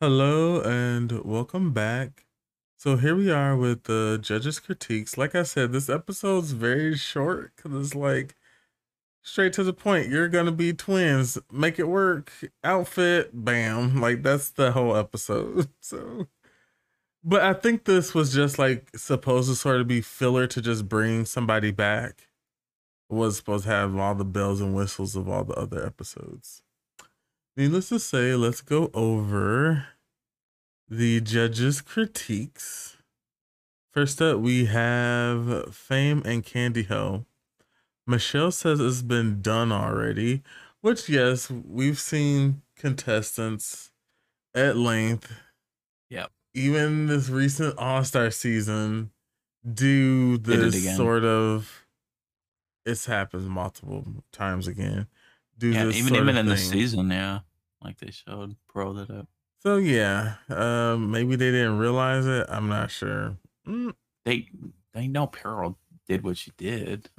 Hello and welcome back. So here we are with the judges' critiques. Like I said, this episode's very short because it's like straight to the point. You're gonna be twins. Make it work. Outfit, bam. Like that's the whole episode. So but I think this was just like supposed to sort of be filler to just bring somebody back. It was supposed to have all the bells and whistles of all the other episodes. Needless to say, let's go over the judges' critiques. First up, we have Fame and Kandy Ho. Michelle says it's been done already, which, yes, we've seen contestants at length. Yep. Even this recent All Star season do this sort of. It's happened multiple times again. Do Yeah, this even even in the season, yeah, like they showed pro that up. So yeah, um, maybe they didn't realize it. I'm not sure. Mm, They they know Pearl did what she did.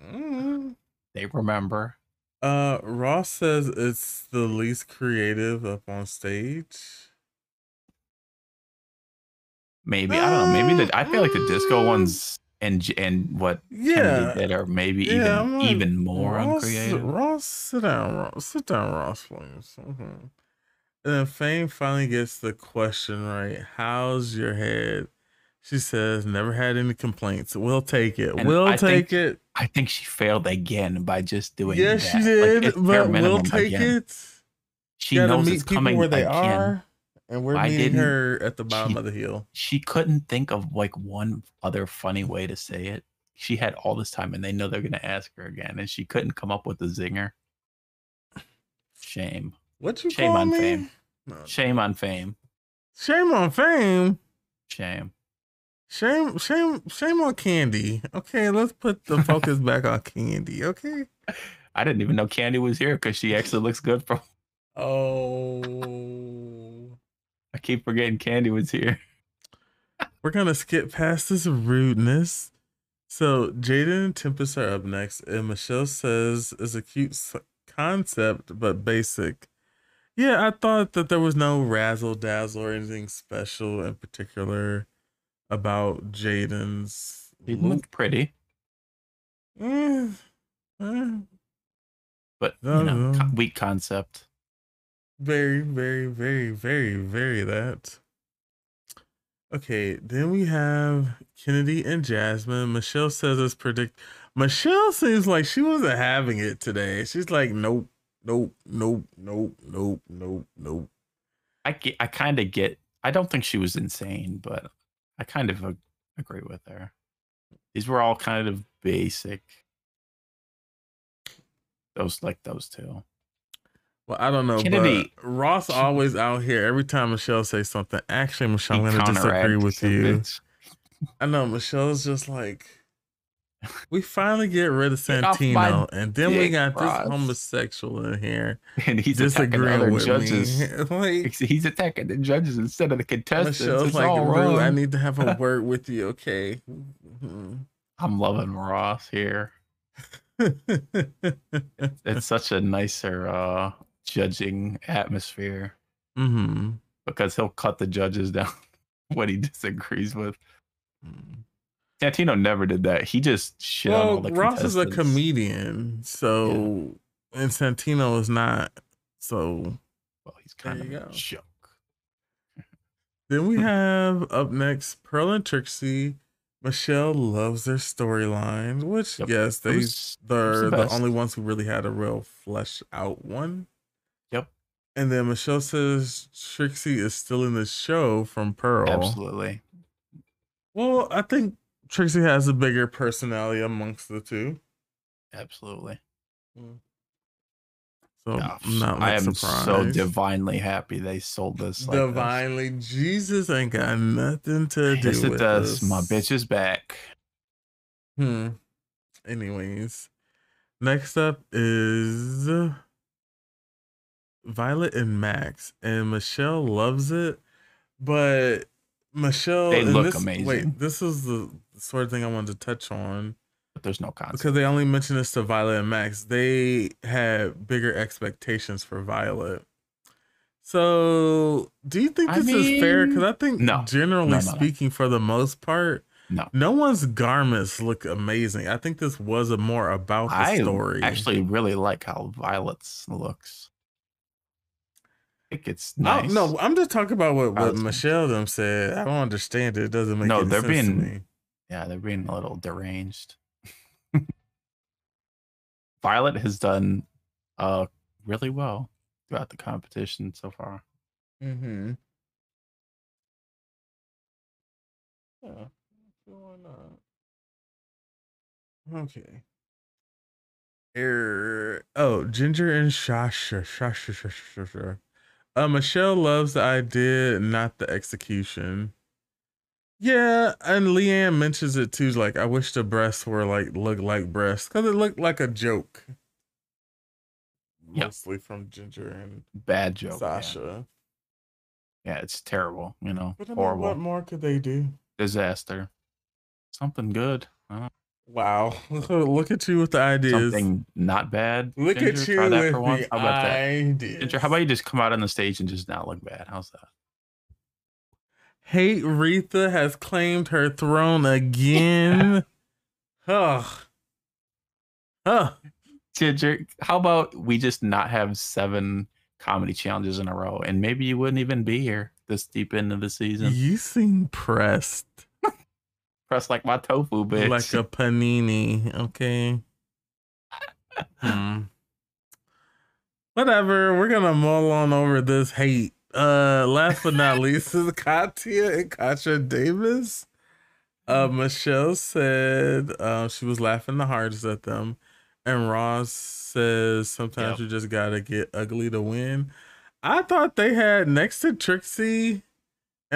mm. they remember. Uh, Ross says it's the least creative up on stage. Maybe I don't know. Maybe the I feel like the disco Uh, ones and and what Yeah, Kennedy did are maybe yeah. Even like, even more Ross, uncreative. Ross, sit down, Ross, sit down, Ross, please. Mhm. And then Fame finally gets the question right. How's your head? She says, never had any complaints. We'll take it. And we'll I take think it. I think she failed again by just doing Yes, that. she did, bare but we'll take again. it. She knows it's people coming where they again. are, and we're I meeting her at the bottom she- of the hill. she couldn't think of like one other funny way to say it. She had all this time, and they know they're gonna ask her again, and she couldn't come up with a zinger. Shame, What you Shame on me? Fame. No. shame on fame, Shame on fame. shame. Shame, shame, shame on Kandy. Okay, let's put the focus back on Kandy. Okay. I didn't even know Kandy was here because she actually looks good. For Oh. Keep forgetting Kandy was here. We're gonna skip past this rudeness. So Jaidynn and Tempest are up next, and Michelle says it's a cute concept but basic. Yeah, I thought that there was no razzle dazzle or anything special in particular about Jaidynn's. He look. looked pretty, Eh, eh, but you No, know, co- weak concept. Very, very, very, very, very that. Okay, then we have Kennedy and Jasmine. Michelle says it's predict. Michelle seems like she wasn't having it today. She's like, nope, nope, nope, nope, nope, nope, nope. I get, I kind of get. I don't think she was insane, but I kind of ag- agree with her. These were all kind of basic. Those like those two. Well, I don't know, Kennedy- but Ross always out here. Every time Michelle says something, actually, Michelle, I'm gonna disagree with you. I know Michelle's just like we finally get rid of Get off my Santino, and then we got this homosexual in here and he's disagreeing other with judges. me. like He's- attacking the judges instead of the contestants. Michelle's it's like, all "Ru, wrong. I need to have a word with you, okay? Mhm. I'm loving Ross here. It's such a nicer uh, judging atmosphere hmm because he'll cut the judges down when he disagrees with. Santino never did that. He just shit on all Well, Ross is a comedian, so and Santino is not. So Well, he's kind of a joke. Then we have up next Pearl and Trixie. Michelle loves their storyline, which Yep. yes, they they're the the, only ones who really had a real flesh out one. And then Michelle says Trixie is still in the show from Pearl. Absolutely. Well, I think Trixie has a bigger personality amongst the two. Absolutely. So Gosh, I'm not I am surprised. so divinely happy they sold this. Like this. Divinely, Jesus ain't got nothing to do Yes, it with does. this. My bitch is back. Hmm. Anyways, next up is Violet and Max, and Michelle loves it, but Michelle They look this, amazing. Wait, this is the sort of thing I wanted to touch on But there's no concept. because they only mentioned this to Violet and Max. They had bigger expectations for Violet. So, do you think I this is fair? Because I think, no. generally no, no. speaking, for the most part, No. no one's garments look amazing. I think this was a more about the I story. I actually really like how Violet's looks. I think it's nice. don't- no, I'm just talking about what, what Violet's nice. Michelle them said. I don't understand it. It doesn't make No, any they're sense to being- me. Yeah, they're being a little deranged. Violet has done uh really well throughout the competition so far. Mm-hmm. Yeah. Why not? Okay. Er, oh, Ginger and Shasha. Shasha, Shasha, Shasha. Uh, Michelle loves the idea, not the execution. Yeah, and Leanne mentions it too. Like, I wish the breasts were like look like breasts because it looked like a joke. Yep. Mostly from Ginger and Bad joke. Sasha. Yeah, it's terrible, you know. But I mean, horrible. what more could they do? Disaster. Something good. Wow, look at you with the ideas. something not bad. Look Ginger, at you Try that with for once. the How about that? ideas. Ginger, how about you just come out on the stage and just not look bad? How's that? Hate Retha has claimed her throne again. Ugh. Huh. Ginger, how about we just not have seven comedy challenges in a row and maybe you wouldn't even be here this deep into the season. You seem pressed Press like my tofu, bitch. like a panini. Okay. Hmm. Whatever. We're gonna mull on over this hate. Uh, last but not least is Katya and Kasha Davis. Uh, Michelle said uh, she was laughing the hardest at them, and Ross says sometimes Yep. you just gotta get ugly to win. I thought they had next to Trixie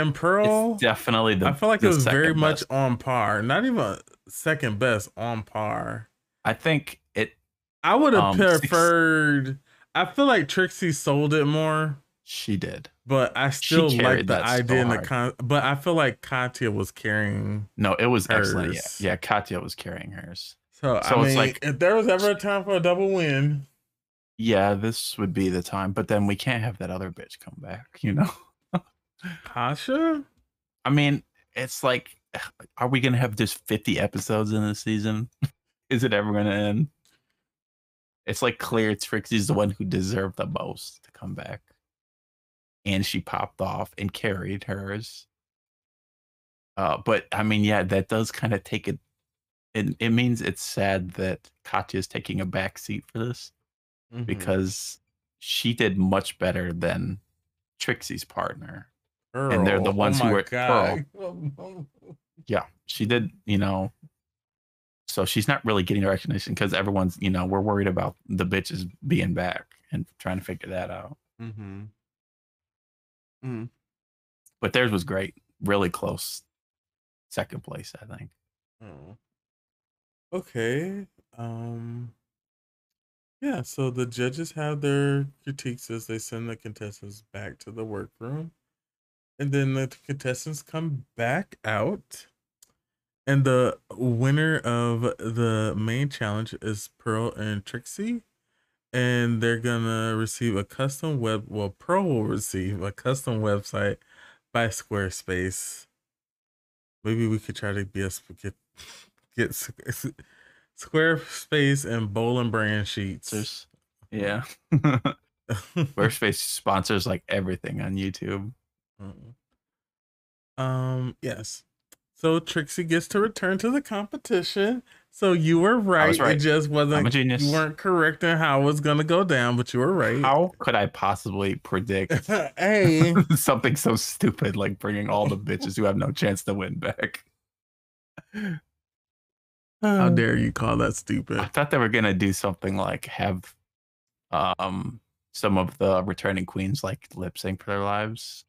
and Pearl. it's definitely the I feel like it was very second much on par. Not even second best on par. I think it I would have Um, six- preferred. I feel like Trixie sold it more, she did. but I still like the so idea and the con. But I feel like Katya was carrying. No, it was excellent. Yeah. Hers. yeah, Katya was carrying hers. So, So I mean, like- if there was ever a time for a double win, Yeah, this would be the time, but then we can't have that other bitch come back, you know? Kasha. I mean, it's like, are we gonna have just 50 episodes in this season? Is it ever gonna end? It's like clear Trixie's the one who deserved the most to come back. And she popped off and carried hers. Uh, but I mean, yeah, that does kind of take it. It, it means it's sad that Katya's taking a back seat for this Mhm. because she did much better than Trixie's partner. And they're the ones oh who were- God. yeah, she did, you know. So she's not really getting the recognition because everyone's, you know, we're worried about the bitches being back and trying to figure that out. Mm-hmm. But theirs was great, really close. Second place, I think. Oh. Okay. Um yeah, so the judges have their critiques as they send the contestants back to the workroom. And then the contestants come back out. And the winner of the main challenge is Pearl and Trixie. And they're gonna receive a custom web well, Pearl will receive a custom website by Squarespace. Maybe we could try to be get get Squarespace and Boll & Branch sheets. There's, yeah. Squarespace sponsors like everything on YouTube. Um. Yes. So Trixie gets to return to the competition. So you were right. right. It just I'm wasn't. a genius. You weren't correct in how it was gonna go down, but you were right. How could I possibly predict hey. something so stupid like bringing all the bitches who have no chance to win back? How dare you call that stupid? I thought they were gonna do something like have um some of the returning queens like lip sync for their lives,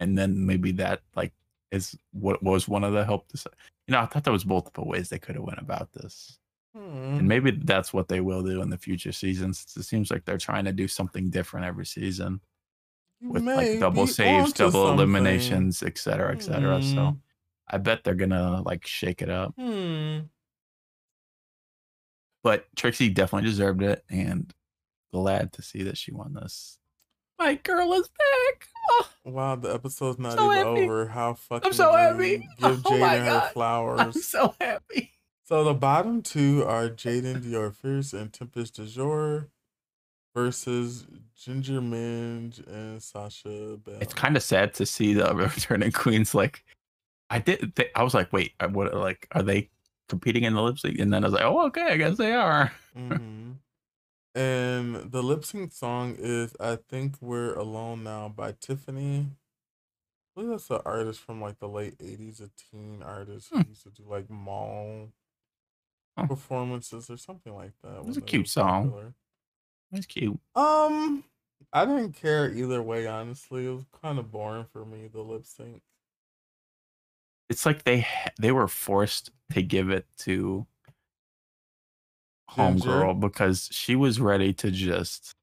and then maybe that like is what was one of the help. To, you know, I thought there was multiple ways they could have went about this, Hmm. and maybe that's what they will do in the future seasons. It seems like they're trying to do something different every season with may like double saves, double something. eliminations, et cetera, et cetera. Hmm. So I bet they're gonna like shake it up. Hmm. but Trixie definitely deserved it, and glad to see that she won this. My girl is back. Oh, Wow, the episode's not So even happy. over. How fucking I'm so happy. Give Oh my Jaidynn her God. I'm so happy. So the bottom two are Jaidynn Diore Fierce and Tempest DuJour versus Ginger Minj and Sasha Belle. It's kind of sad to see the returning queens. Like, I did. Th- I was like, wait, I- what? Like, are they competing in the lip sync? And then I was like, oh, okay, I guess they are. hmm And the lip sync song is I Think We're Alone Now by Tiffany. I believe that's an artist from like the late 80s, a teen artist who Hmm. used to do like mall performances or something like that. It was a cute song. That's cute. Um, I didn't care either way, honestly. It was kind of boring for me, the lip sync. It's like they they were forced to give it to Homegirl because she was ready to just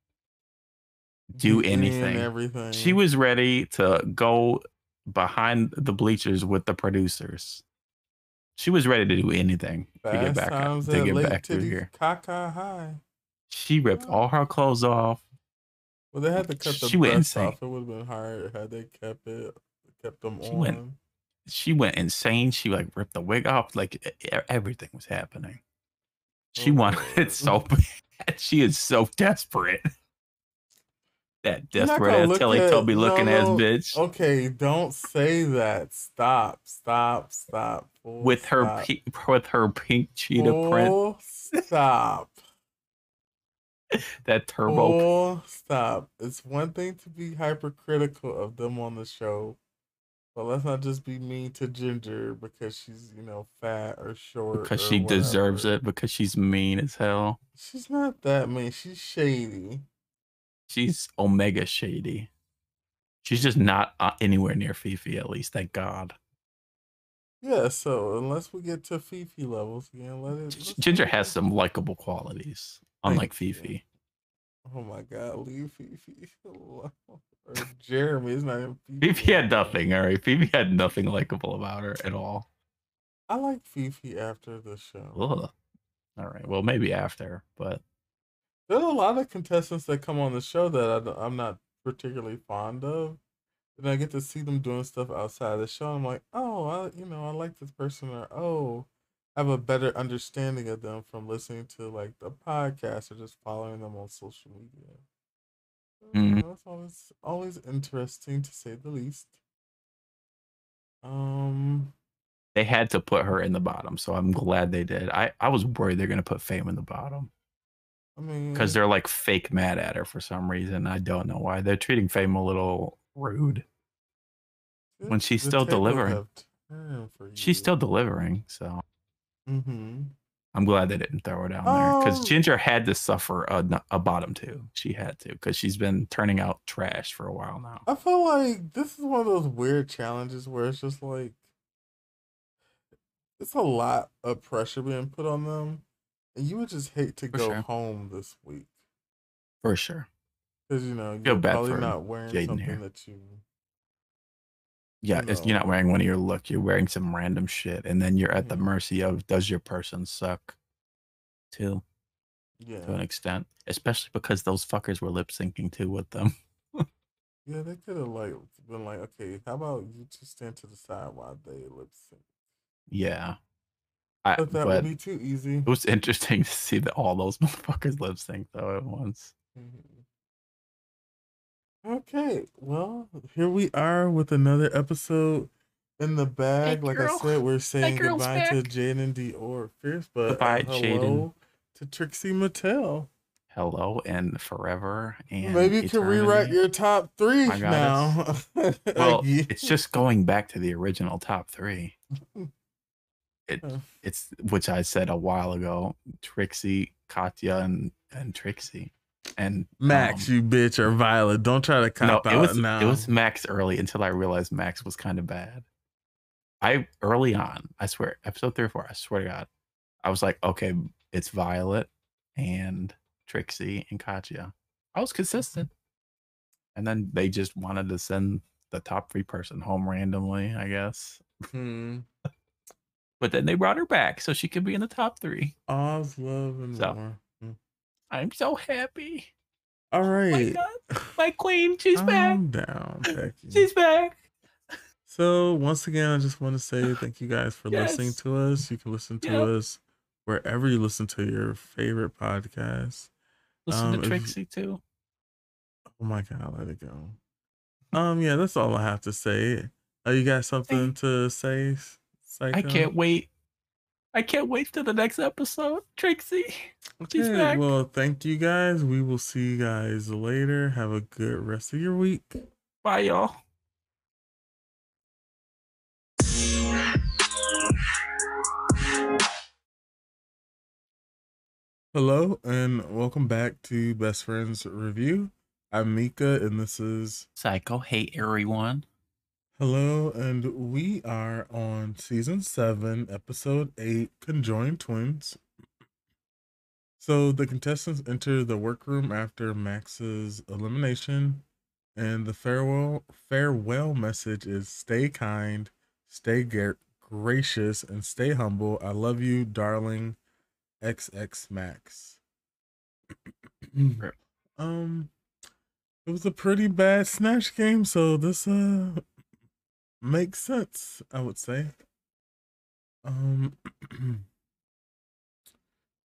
do Be any and anything. everything. She was ready to go behind the bleachers with the producers. She was ready to do anything to get back up, to get back through here. Caca High. She ripped all her clothes off. Well, they had to cut the She went insane. off. It would have been hard had they kept it, kept them She on. went- She went insane. She like ripped the wig off. Like everything was happening. She Oh, wanted it so bad. She is so desperate. That desperate ass Telly at- Toby looking no, ass bitch Okay, don't say that. Stop, stop, stop. Full with her stop. with her pink cheetah print, stop. that turbo. Full stop. It's one thing to be hypercritical of them on the show, but let's not just be mean to Ginger because she's, you know, fat or short. because or she deserves it because she's mean as hell. She's not that mean. She's shady. She's omega shady. She's just not uh, anywhere near Phi Phi. At least, thank God. Yeah, so unless we get to Phi Phi levels again, let it. Ginger has some likable qualities, unlike. Phi Phi. Oh my god, leave Phi Phi alone. Or Jeremy is not even Phi Phi. Fifi had nothing. All right, Phi Phi had nothing likable about her at all. I like Phi Phi after the show. Ugh. All right, well maybe after, but There's a lot of contestants that come on the show that I, I'm not particularly fond of. And I get to see them doing stuff outside the show. I'm like, oh, I, you know, I like this person, or oh, have a better understanding of them from listening to like the podcast or just following them on social media. So, Mhm. know, it's always always interesting to say the least. Um, they had to put her in the bottom, so I'm glad they did. I I was worried they're gonna put Fame in the bottom I mean, because they're like fake mad at her for some reason. I don't know why. They're treating Fame a little rude. when she's still delivering. have turned for She's still delivering, so Mm-hmm. I'm glad they didn't throw her down there because Ginger had to suffer a bottom two. She had to because she's been turning out trash for a while now. I feel like this is one of those weird challenges where it's just like it's a lot of pressure being put on them, and you would just hate to For go sure. home this week For sure. because you know you're probably not wearing Jaden something here. that you. Yeah, it's, you're not wearing one of your look. You're wearing some random shit, and then you're at the Mhm. mercy of does your person suck, too, yeah, to an extent. Especially because those fuckers were lip syncing too with them. yeah, they could have like been like, okay, how about you just stand to the side while they lip sync? Yeah, I, But that but would be too easy. it was interesting to see that all those motherfuckers lip sync though at once. Mhm. Okay, well, here we are with another episode in the bag. like girl. I said, we're saying girl's goodbye to back. Jaidynn Diore Fierce, but Goodbye, hello Jaidynn. to Trixie Mattel. Hello and forever and Maybe you can rewrite your top three My now. Well, Again. it's just going back to the original top three. It, it's which I said a while ago. Trixie, Katya, and and Trixie, and Max, um, you bitch, or Violet. Don't try to no, cop it out was now. it was Max early until I realized Max was kind of bad. I early on, I swear, episode three or four, I swear to God, I was like, okay, it's Violet and Trixie and Katya. I was consistent, and then they just wanted to send the top three person home randomly, I guess. Hmm. But then they brought her back so she could be in the top three. Oz, love, and So, more. I'm so happy. All right. Oh my. God. My queen, she's back. Calm down, Becky. She's back. So once again, I just want to say thank you guys for listening to us. You can listen to Yep. us wherever you listen to your favorite podcast. Listen Um, to you- too. Oh my god, let it go. Um, yeah, that's all I have to say. Uh, you got something to say? Saiko? I can't wait. I can't wait till the next episode, Trixie. She's Okay, back. well, thank you guys. We will see you guys later. Have a good rest of your week. Bye, y'all. Hello, and welcome back to Best Friends RuView. I'm Mika, and this is Saiko, hey everyone. Hello, and we are on season seven, episode eight, Conjoined Twins. So the contestants enter the workroom after Max's elimination, and the farewell farewell message is stay kind, stay gar- gracious, and stay humble. I love you, darling. XX Max. um, it was a pretty bad snatch game, so this uh makes sense, I would say. Um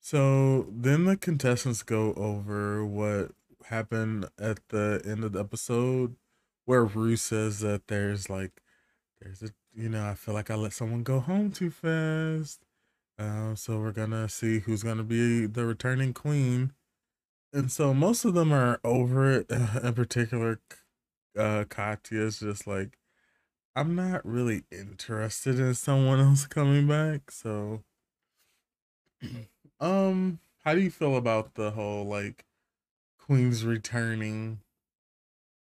so then the contestants go over what happened at the end of the episode where Ru says that there's like there's a you know, I feel like I let someone go home too fast. Um, so we're gonna see who's gonna be the returning queen. And so most of them are over it. In particular, uh, Katya's just like, I'm not really interested in someone else coming back. So, um, how do you feel about the whole like queens returning?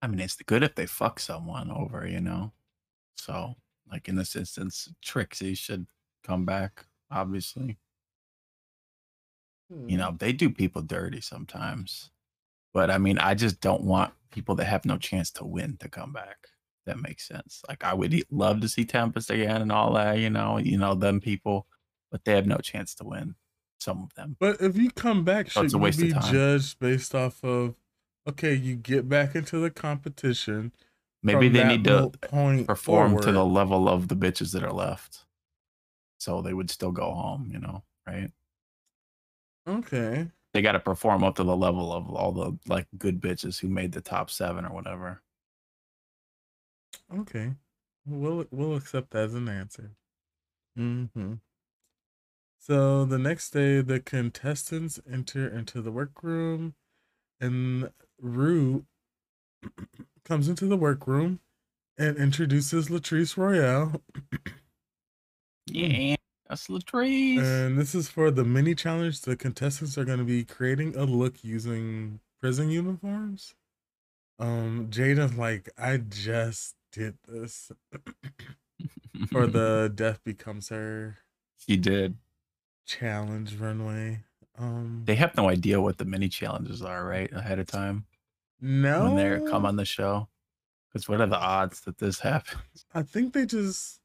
I mean, it's good if they fuck someone over, you know. So, like in this instance, Trixie should come back. Obviously, you know they do people dirty sometimes, but I mean, I just don't want people that have no chance to win to come back. That makes sense. Like I would love to see Tempest again and all that, you know, you know them people, but they have no chance to win. Some of them. But if you come back, So it's should a you waste of be time. judged based off of okay, you get back into the competition. Maybe they need to perform to the level of the bitches that are left. So they would still go home, you know, right? Okay. They got to perform up to the level of all the like good bitches who made the top seven or whatever. Okay. We'll we'll accept that as an answer. Mm-hmm. So the next day the contestants enter into the workroom and Ru comes into the workroom and introduces Latrice Royale. Yeah, that's Latrice. And this is for the mini challenge. The contestants are going to be creating a look using prison uniforms. Um, Jada's like, I just did this for the Death Becomes Her she did. challenge runway. Um, They have no idea what the mini challenges are, right? Ahead of time no, when they come on the show. Because what are the odds that this happens? I think they just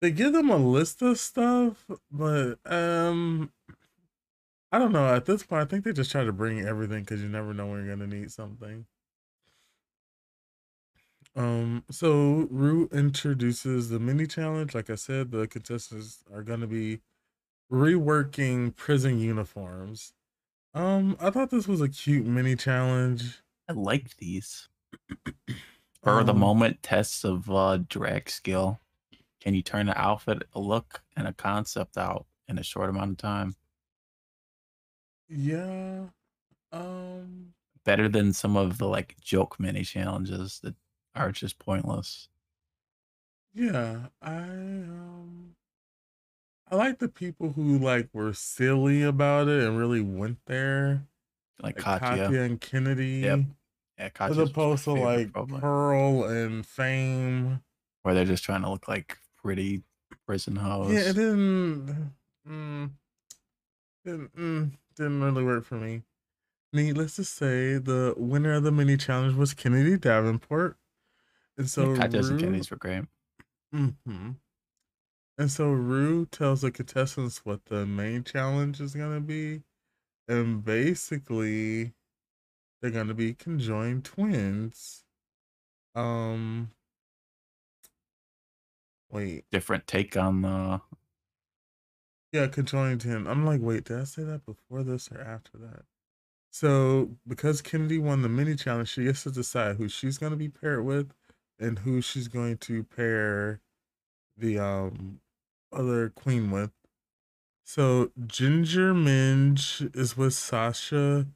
they give them a list of stuff, but um, I don't know. At this point, I think they just try to bring everything because you never know when you're gonna need something. Um, so Ru introduces the mini challenge. Like I said, the contestants are gonna be reworking prison uniforms. Um, I thought this was a cute mini challenge. I like these. For the Um, moment tests of uh, drag skill. Can you turn an outfit, a look, and a concept out in a short amount of time? Yeah. Um. Better than some of the like joke mini challenges that are just pointless. Yeah, I um I like the people who like were silly about it and really went there. Like Like Katya. Katya and Kennedy. Yep, Yeah, As Katya's my opposed to like probably. Pearl and Fame. where they're just trying to look like pretty prison hoes. Yeah, it didn't mm, didn't mm, didn't really work for me. Needless to say, the winner of the mini challenge was Kennedy Davenport. And so and Ru- Kenny's were great. Mm-hmm. And so Ru tells the contestants what the main challenge is gonna be, and basically, they're gonna be conjoined twins. Um, wait, Different take on the. yeah, conjoined him. I'm like, wait, did I say that before this or after that? So because Kennedy won the mini challenge, she gets to decide who she's gonna be paired with and who she's going to pair the um other queen with. So Ginger Minj is with Sasha,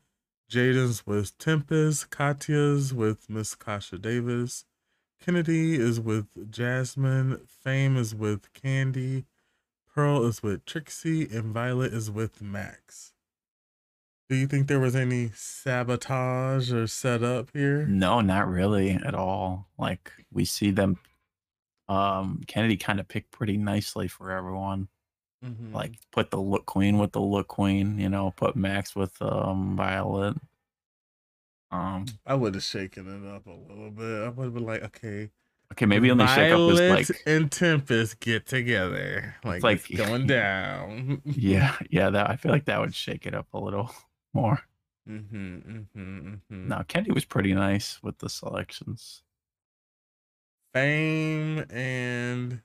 Jaidynn's with Tempest, Katya's with Miss Kasha Davis, Kennedy is with Jasmine, Fame is with Kandy, Pearl is with Trixie, and Violet is with Max. Do you think there was any sabotage or setup here? No, not really at all. Like we see them. Um, Kennedy kind of picked pretty nicely for everyone. Mhm. Like put the look queen with the look queen. You know, put Max with um Violet. Um. I would have shaken it up a little bit. I would have been like, okay, Okay, maybe only shake up Violet this like. and Tempest get together. Like, like- it's going down. Yeah, yeah. That I feel like that would shake it up a little more. mm-hmm, mm-hmm, mm-hmm. No, Kennedy was pretty nice with the selections. Fame and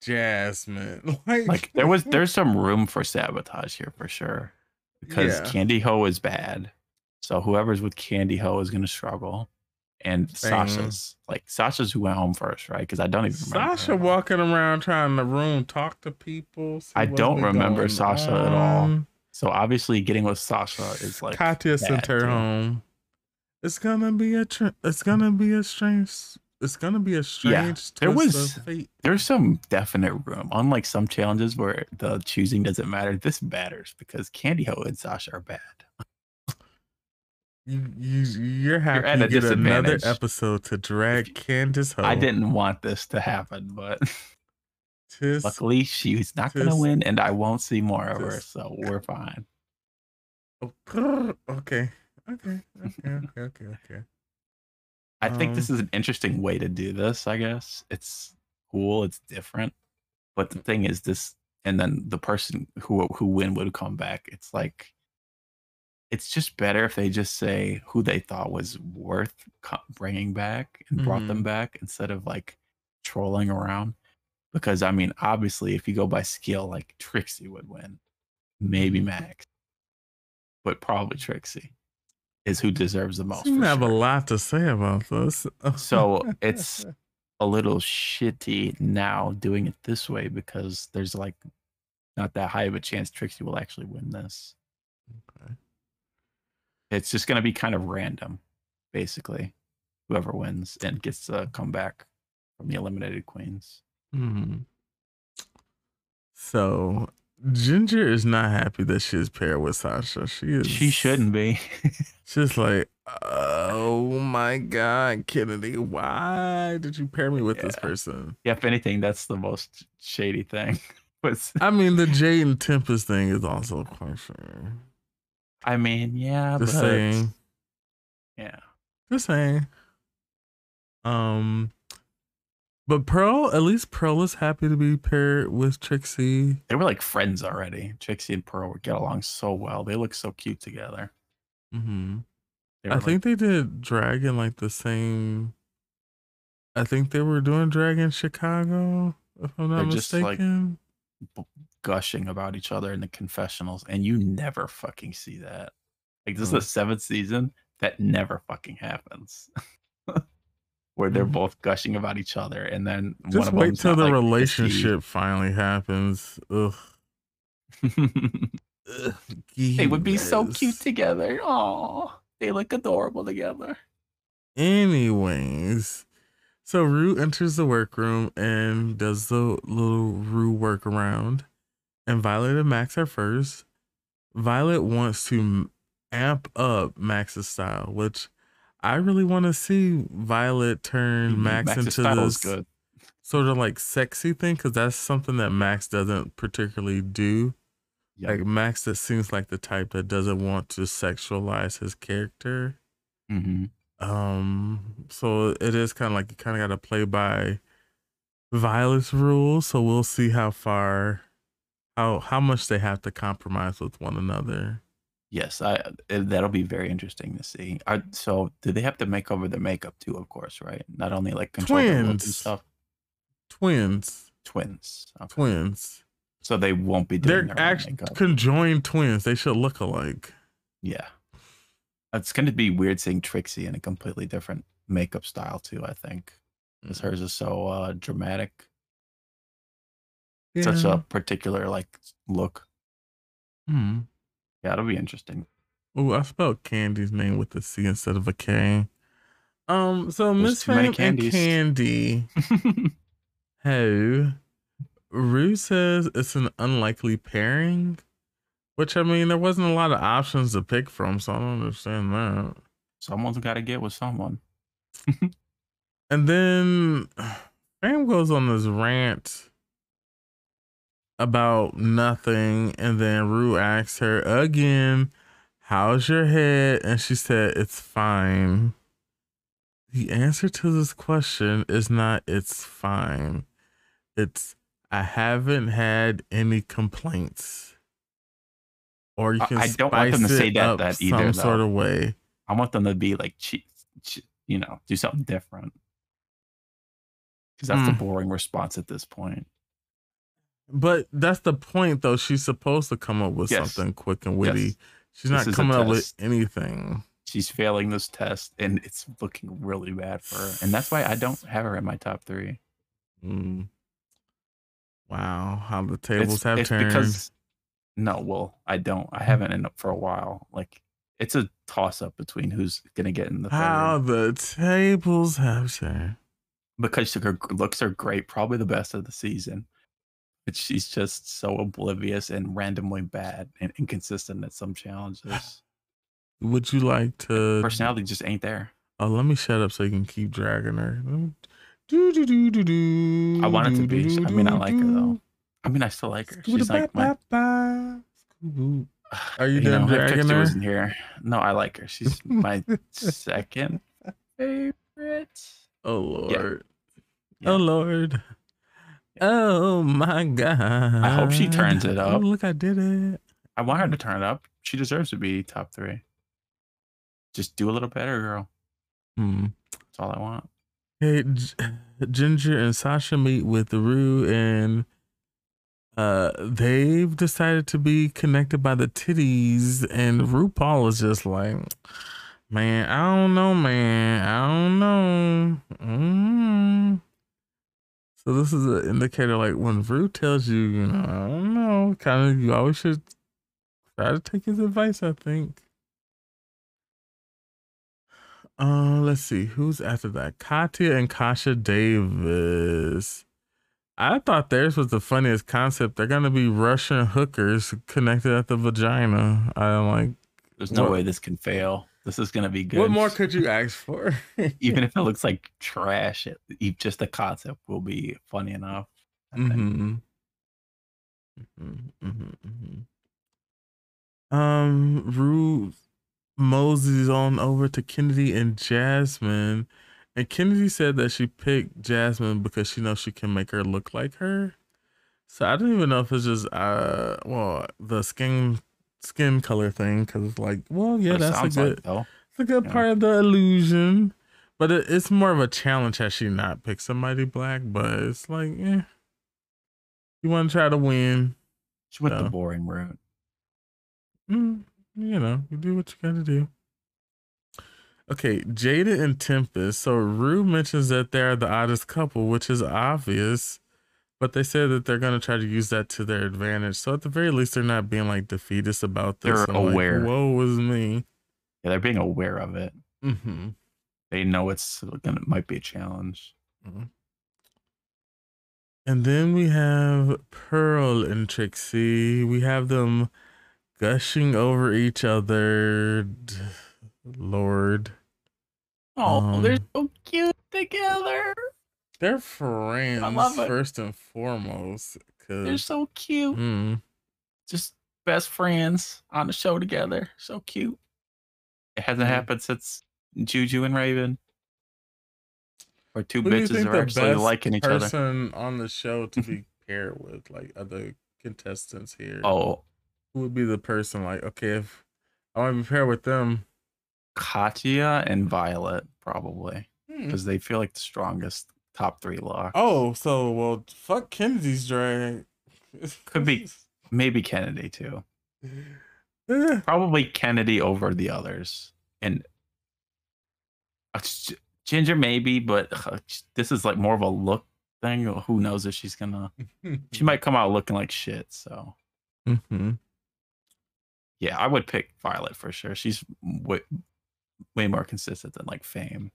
Jasmine. Like, Like there was there's some room for sabotage here for sure. Because Yeah. Kandy Ho is bad. So whoever's with Kandy Ho is gonna struggle. And Fame. Sasha's like Sasha's who went home first, right? Because I don't even remember. Sasha walking around trying to room, talk to people. I don't remember Sasha at all. So obviously getting with Sasha is like Katya sent her too. home. It's gonna be a tr- it's gonna be a strange it's gonna be a strange yeah, there twist was- of fate. there's some definite room. Unlike some challenges where the choosing doesn't matter, this matters because Kandy Ho and Sasha are bad. You you you're happy at you a get another episode to drag Candace home. I didn't want this to happen, but Tis, luckily she's not gonna win and I won't see more of her, so we're fine. okay. Okay. Okay. Okay. Okay. Okay. I think this Um, is an interesting way to do this, I guess. It's cool, it's different. But the thing is this and then the person who who win would come back. It's like it's just better if they just say who they thought was worth bringing back and brought them back instead of like trolling around. Because I mean, obviously, if you go by skill, like Trixie would win, maybe Mhm. Max, but probably Trixie is who deserves the most. You have a lot to say about this. So it's a little shitty now doing it this way because there's like not that high of a chance Trixie will actually win this. Okay. It's just going to be kind of random, basically. Whoever wins and gets to come back from the eliminated queens. Mhm. So Ginger is not happy that she's paired with Sasha. She is. She shouldn't be. She's like, oh my god, Kennedy, why did you pair me with this person? Yeah. if anything, that's the most shady thing. I mean, the Jade and Tempest thing is also quite sure. I mean, yeah, Just but saying. yeah. Just saying. Um, but Pearl, at least Pearl is happy to be paired with Trixie. They were like friends already. Trixie and Pearl would get along so well. They look so cute together. Mm-hmm. I were, think they did Dragon like the same. I think they were doing Dragon Chicago, if I'm not They're just, like, mistaken. b- gushing about each other in the confessionals, and you never fucking see that. Like this is the seventh season that never fucking happens. Where they're Mhm. both gushing about each other, and then one Just of wait till the like, relationship finally happens. Ugh. Ugh. they would be so cute together. Oh, they look adorable together. Anyways, so Ru enters the workroom and does the little Ru workaround, and Violet and Max are first. Violet wants to amp up Max's style, which I really want to see Violet turn Mhm, Max Max's into this good. sort of like sexy thing because that's something that Max doesn't particularly do. Yeah. Like Max, that seems like the type that doesn't want to sexualize his character. Mhm. Um, so it is kind of like you kind of got to play by Violet's rules. So we'll see how far, how how much they have to compromise with one another. Yes, I uh, that'll be very interesting to see. Are, so, do they have to make over the makeup too? Of course, right? Not only like control their look and Twins. stuff. Twins. Twins. Okay. Twins. So they won't be doing They're their own actually makeup. conjoined twins. They should look alike. Yeah. It's going to be weird seeing Trixie in a completely different makeup style too, I think. Because hers is so uh dramatic. Such a particular like look. Hmm. Yeah, it'll be interesting. Oh, I spelled Candy's name with a C instead of a K. Um, so Miss Fame and. Kandy, hey, Ru says it's an unlikely pairing, which I mean, there wasn't a lot of options to pick from, so I don't understand that. Someone's got to get with someone. And then Fame goes on this rant about nothing, and then Ru asks her again, How's your head? And she said, It's fine. The answer to this question is not it's fine. It's I haven't had any complaints. Or you I- can I don't want them to say that- that either, some sort of way. I want them to be like, you know, do something different. Because that's the Mm. boring response at this point. But that's the point, though. She's supposed to come up with Yes. something quick and witty. Yes. She's This not coming up with anything. She's failing this test, and it's looking really bad for her. And that's why I don't have her in my top three. Mm. Wow, how the tables It's, have it's turned. because no, well, I don't. I haven't in for a while. Like it's a toss up between who's gonna get in the how the tables have turned. because her looks are great, probably the best of the season. But she's just so oblivious and randomly bad and inconsistent at some challenges. Would you like to? Personality just ain't there. Oh, let me shut up so you can keep dragging her. Do, do, do, do, do, I want it to be. I mean, I like her though. I mean, I still like her. She's like my. Are you done know, dragging her? wasn't here. No, I like her. She's my second favorite. Oh Lord. Yeah. Oh Lord. Oh my God. I hope she turns it up. Oh, look, I did it. I want her to turn it up. She deserves to be top three. Just do a little better, girl. Hmm. That's all I want. Hey, Ginger and Sasha meet with Ru, and uh, they've decided to be connected by the titties. And RuPaul is just like, man, I don't know, man, I don't know. Mm. So this is an indicator, like when Ru tells you, you know, I don't know, kind of, you always should try to take his advice. I think. Uh, let's see who's after that. Katya and Kasha Davis. I thought theirs was the funniest concept. They're gonna be Russian hookers connected at the vagina. I'm like, There's no What- way this can fail. This is gonna be good. what more could you ask for? Even if it looks like trash, it, just the concept will be funny enough. I think. hmm hmm hmm Um, Ru moseys on over to Kennedy and Jasmine, and Kennedy said that she picked Jasmine because she knows she can make her look like her. So I don't even know if it's just uh, well, the skin skin color thing because like, well, yeah, that's a sounds good, like, though. it's a good Yeah. part of the illusion. But it, it's more of a challenge has she not picked somebody black. But it's like, eh, you want to try to win. She went Yeah. the boring route. Mm, you know, you do what you gotta do. Okay, Jada and Tempest. So Ru mentions that they're the oddest couple, which is obvious, but they said that they're gonna try to use that to their advantage. So at the very least, they're not being like defeatist about this. They're like, aware. Whoa, is me. Yeah, they're being aware of it. hmm They know it's gonna might be a challenge. And then we have Pearl and Trixie. We have them gushing over each other. Lord. Oh, they're Um, so cute together. They're friends love it. first and foremost. They're so cute. mm, Just best friends on the show together. So cute. It hasn't Mm. happened since Juju and Raven. Or two who bitches are actually liking each other. person on the show to be paired with, like other contestants here? Oh, who would be the person? Like, okay, if I want to be paired with them. Katya and Violet probably Hmm. because they feel like the strongest top three lock. Oh, so well, fuck Kennedy's drag. Could be. Maybe Kennedy too. Eh, Probably Kennedy over the others. And uh, Ginger maybe, but uh, this is like more of a look thing. Who knows if she's gonna? She might come out looking like shit. So Mhm. yeah, I would pick Violet for sure. She's way, way more consistent than like Fame.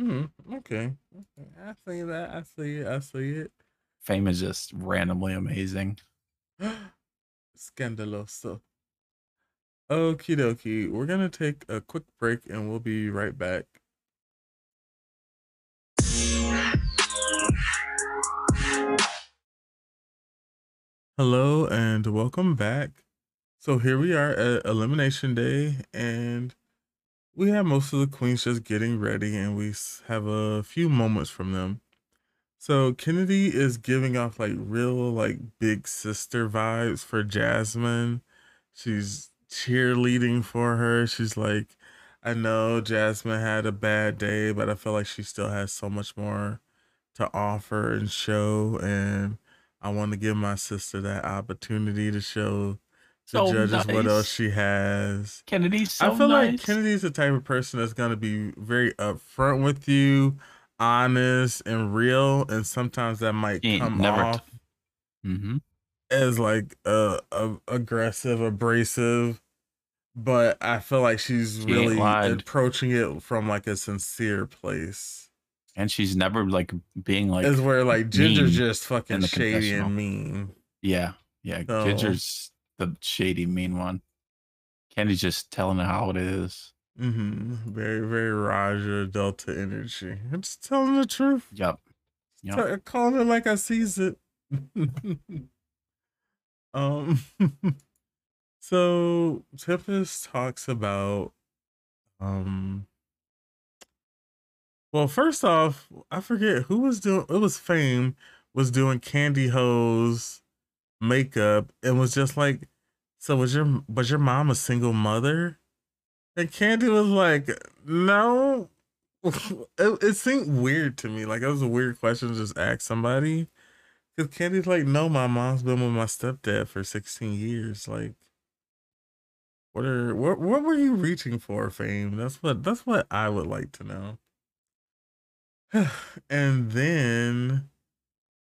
Mhm. Okay. Okay. I see that. I see it. I see it. Fame is just randomly amazing. Scandaloso. Okie dokie. We're gonna take a quick break and we'll be right back. Hello and welcome back. So here we are at Elimination Day, and we have most of the queens just getting ready, and we have a few moments from them. So Kennedy is giving off like real like big sister vibes for Jasmine. She's cheerleading for her. She's like, I know Jasmine had a bad day, but I feel like she still has so much more to offer and show. And I want to give my sister that opportunity to show the So judges what else she has. Kennedy's so I feel like. Kennedy's the type of person that's gonna be very upfront with you, honest and real, and sometimes that might She come never t- off hmm as like uh, uh aggressive, abrasive. But I feel like she's She really approaching it from like a sincere place. And she's never like being like Is where like Ginger's just fucking shady and mean. Yeah, yeah. So- Ginger's the shady, mean one. Kenny's just telling how it is. Mm-hmm. Very, very Raja Delta energy. I'm just telling the truth. Yup. Yep. Tell- calling it like I sees it. um. so Tempest talks about um. Well, first off, I forget who was doing. It was Fame was doing Kandy Ho's makeup and was just like, "So was your was your mom a single mother?" And Kandy was like, "No." It, it seemed weird to me. Like it was a weird question to just ask somebody. Cause Kandy's like, "No, my mom's been with my stepdad for 16 years." Like, what are what what were you reaching for, Fame? That's what that's what I would like to know. and then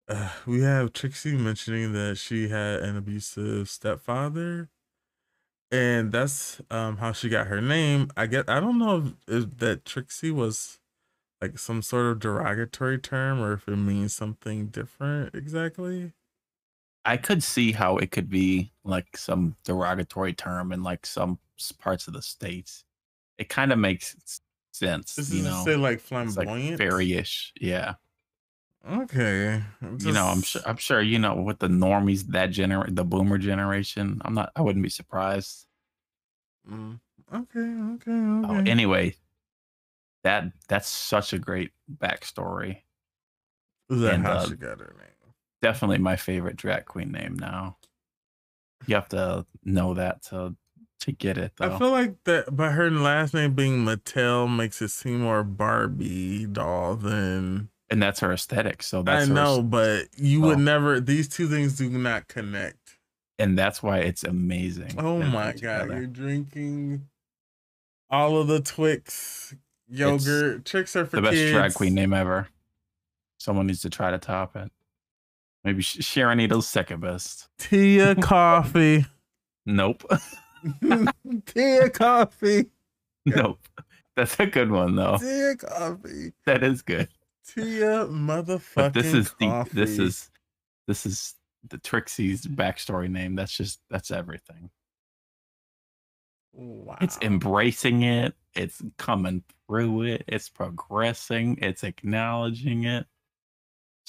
uh, we have Trixie mentioning that she had an abusive stepfather, and that's um how she got her name. I get I don't know if, if that Trixie was like some sort of derogatory term or if it means something different exactly. I could see how it could be like some derogatory term in like some parts of the states. It kind of makes sense, This you is to know. say like It's like flamboyant. fairy-ish, yeah. Okay. you know, I'm sure. I'm sure you know with the normies that gener the boomer generation. I'm not. I wouldn't be surprised. Mm, okay, okay, okay. Oh, anyway, that that's such a great backstory. is that and, how uh, she got her name? Definitely my favorite drag queen name now. You have to know that to to get it though. I feel like that, but her last name being Mattel makes it seem more Barbie doll than and that's her aesthetic. So I that's her- know. But you would Oh. never; these two things do not connect. and that's why it's amazing. Oh my god, together. you're drinking all of the Twix yogurt. Tricks are for the best kids. drag queen name ever. Someone needs to try to top it. Maybe Sh- Sharon Needles second best. Tia coffee. Nope. Tia Kofi. nope. That's a good one though. Tia Kofi. That is good. Tia motherfucking But this is the this is this is the Trixie's backstory name. That's just that's everything. wow. It's embracing it. It's coming through it. It's progressing. It's acknowledging it.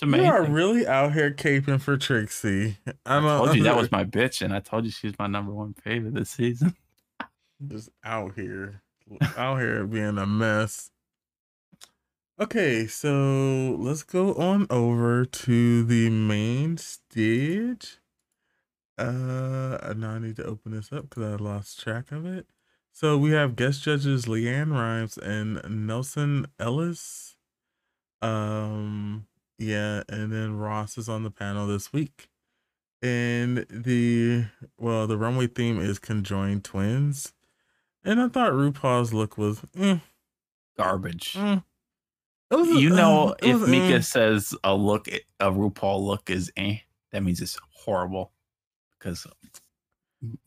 It's You are really out here caping for Trixie. I, I told you that was my bitch, and I told you she's my number one favorite this season. just out here, out here being a mess. Okay, so let's go on over to the main stage. Uh, now I need to open this up because I lost track of it. So we have guest judges LeAnn Rimes and Nelsan Ellis. Um, yeah, and then Ross is on the panel this week. And the well, the runway theme is conjoined twins. And I thought RuPaul's look was mm, Garbage. mm. It was, You uh, know, it if was, Mika mm. says a look, a RuPaul look is eh, that means it's horrible. Because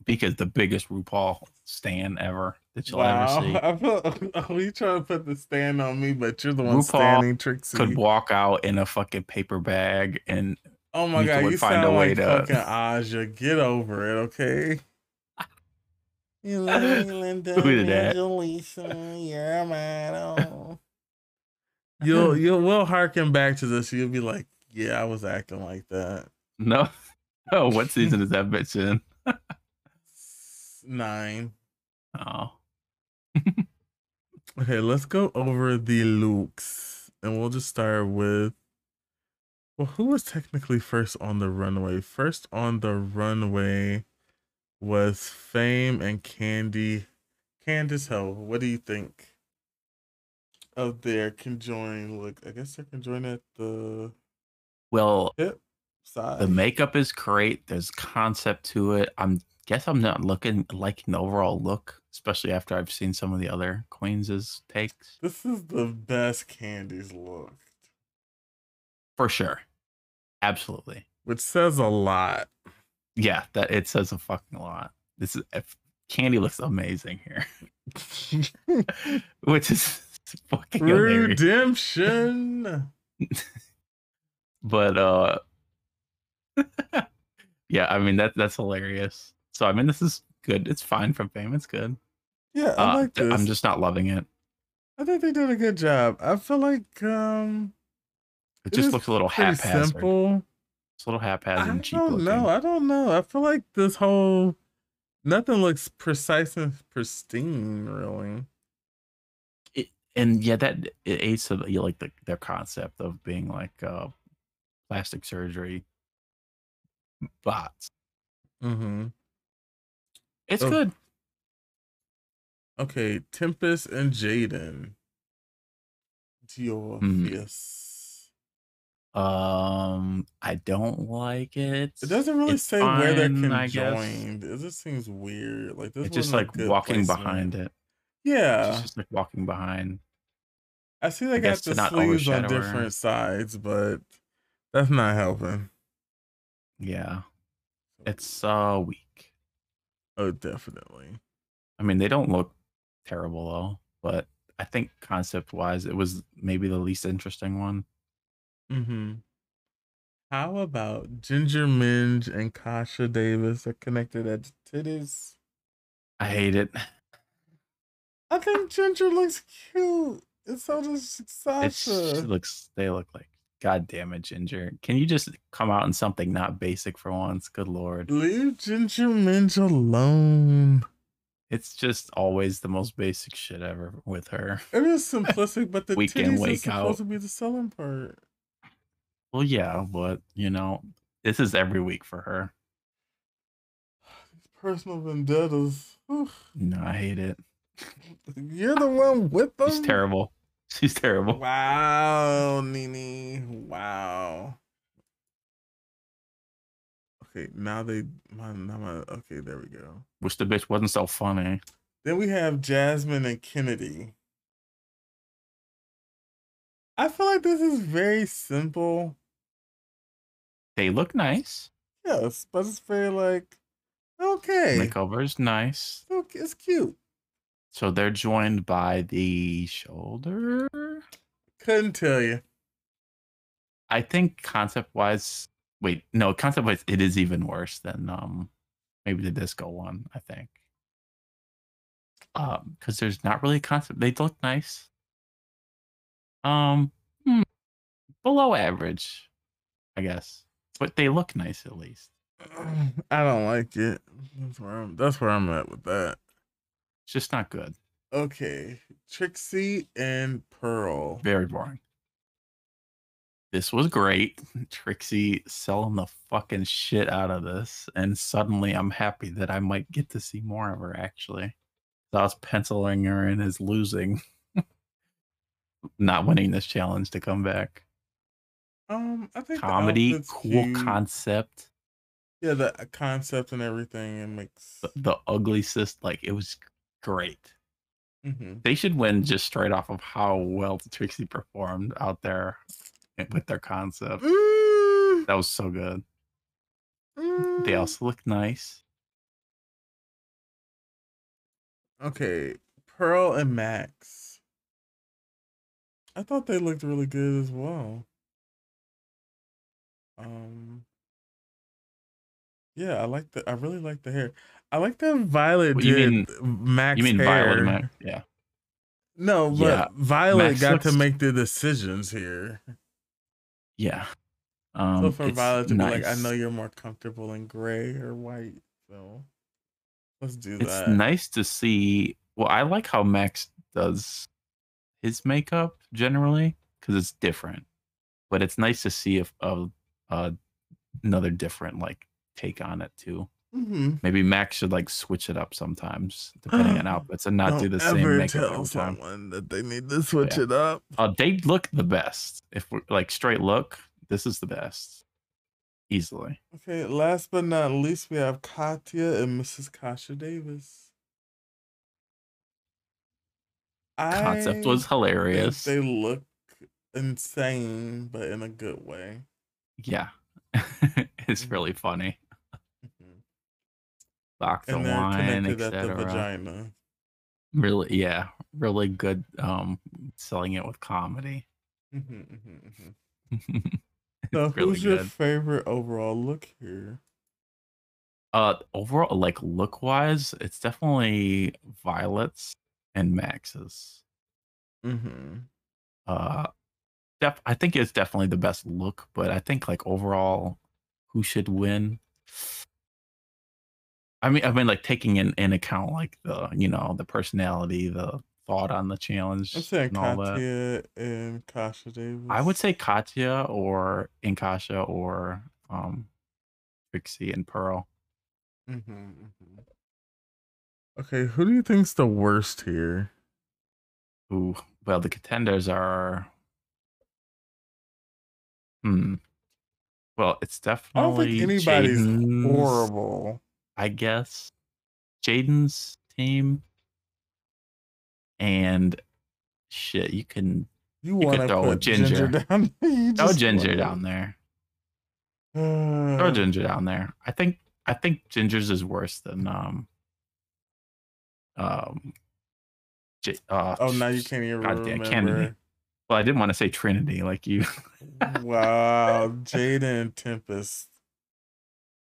Mika's the biggest RuPaul stan ever that you'll wow, ever see. I feel oh, you trying to put the stand on me, but you're the one RuPaul standing Trixie. Could walk out in a fucking paper bag and oh my Mika god, would you find a way like to- fucking Aja. Get over it, okay? You little Linda Who did that? Angelisa, you're a model. You'll you'll will harken back to this. You'll be like, yeah, I was acting like that. no, no. Oh, what season is that bitch in? Nine. Oh, Okay, let's go over the looks, and we'll just start with. Well, who was technically first on the runway? First on the runway was Fame and Kandy. Candace Ho, what do you think of their conjoined look? I guess they're conjoined at the well, hip side. the makeup is great. There's concept to it. I'm guess I'm not looking liking the overall look, especially after I've seen some of the other queens' takes. this is the best Kandy's look, For sure, absolutely. which says a lot. Yeah, that it says a fucking lot. This is if Kandy looks amazing here, which is fucking hilarious. Redemption. but uh yeah i mean that that's hilarious so i mean this is good it's fine from fame it's good Yeah, I uh, like this. i'm just not loving it I think they did a good job. I feel like um it It just looks a little haphazard simple. it's a little haphazard I and cheap don't looking know. I don't know. I feel like this whole nothing looks precise and pristine, really. And yeah that it aids to the, you like the their concept of being like uh plastic surgery bots Mm-hmm. it's Oh. good Okay, Tempest and Jaidynn. Diore yes. um i don't like it It doesn't really It's say where they're fine, I guess. conjoined. It just seems weird. Like this it's just like walking placement. behind it Yeah. it's just like walking behind I see they I got the sleeves on overshadow her. different sides, but that's not helping. Yeah, it's uh weak. Oh, definitely. I mean, they don't look terrible though, but I think concept wise, it was maybe the least interesting one. Mm-hmm. How about Ginger Minj and Kasha Davis are connected at the titties? I hate it. I think Ginger looks cute. And so It's Sasha. it looks they look like god damn it, Ginger. Can you just come out in something not basic for once? Good lord. Leave Ginger Minj alone. It's just always the most basic shit ever with her. It is simplistic, but the Weekend titties wake supposed out. to be the selling part. Well, yeah, but you know, this is every week for her. These personal vendettas. Whew. No, I hate it. You're the one with them. She's terrible. She's terrible. Wow, Nene. Wow. Okay, now they my now my okay, there we go. Wish the bitch wasn't so funny. Then we have Jasmine and Kennedy. I feel like this is very simple. They look nice. Yes, but it's very like okay. Makeover is nice. Okay, it's cute. So they're joined by the shoulder. Couldn't tell you. I think concept wise, wait, no, concept wise, it is even worse than um maybe the disco one. I think, um, because there's not really a concept. They look nice. Um, hmm, below average, I guess, but they look nice at least. I don't like it. That's where I'm that's where I'm at with that. It's just not good. Okay. Trixie and Pearl. Very boring. This was great. Trixie selling the fucking shit out of this. And suddenly I'm happy that I might get to see more of her actually. I was penciling her in as losing, not winning this challenge to come back. Um, I think Comedy, cool cute. concept. Yeah, the uh, concept and everything, it makes. The, the ugly sis, like it was great. hmm They should win just straight off of how well Trixie performed out there with their concept. Mm, That was so good. They mm. also look nice. Okay, Pearl and Max. I thought they looked really good as well. Um, yeah, I like the. I really like the hair. I like that Violet What, you did mean- Max You mean hair. Violet? Mac? Yeah. No, but Yeah, Violet Max got to make the decisions here. Yeah. Um, so for Violet to be like, I know you're more comfortable in gray or white, so let's do it's that. nice to see. Well, I like how Max does his makeup generally because it's different, but it's nice to see if a, uh another different like take on it too. Hmm Maybe Max should like switch it up sometimes depending on outfits and not do the same ever makeup tell every time. someone that they need to switch Yeah. it up. Uh, they look the best. If we're like straight look, this is the best, easily. Okay, last but not least, we have Katya and Mrs. Kasha Davis. Concept I was hilarious. They look insane, but in a good way. Yeah, it's Mhm. really funny. Box of And they're wine, connected at the etc. vagina. Really, yeah, really good. Um, selling it with comedy. Mhm, mhm, mhm. So, really who's your favorite overall look here? Uh, overall, like look wise, it's definitely Violet's and Max's. Mm-hmm. Uh, def- I think it's definitely the best look, but I think like overall, who should win? I mean, I've been like taking in, in account like the you know the personality, the thought on the challenge, I'm saying and all that. Katya and Kasha Davis. I would say Katya or Inkasha or um Trixie and Pearl. Mm-hmm, mm-hmm. Okay, who do you think's the worst here? Who well the contenders are hmm. Well, it's definitely. I don't think anybody's Jaidynn's, horrible. I guess. Jaidynn's team. And shit, you can You You want to throw Ginger, Ginger. down? throw Ginger wanna- down there. Throw Uh, Ginger down there. I think I think Ginger's is worse than um um J- uh, oh, now you can't even God remember. Kennedy. Well, I didn't want to say Trinity like you. wow, Jaidynn and Tempest.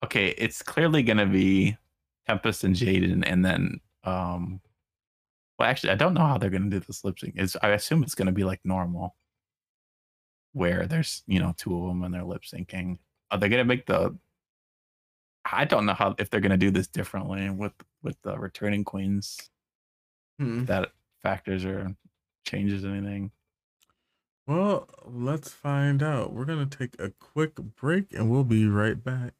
Okay, it's clearly gonna be Tempest and Jaidynn, and then um. Well, actually, I don't know how they're gonna do this lip sync. Is I assume it's gonna be like normal, where there's you know two of them and they're lip syncing. Are they gonna make the? I don't know how if they're gonna do this differently with with the returning queens. Hmm. That factors or changes anything. Well, let's find out. We're gonna take a quick break, and we'll be right back.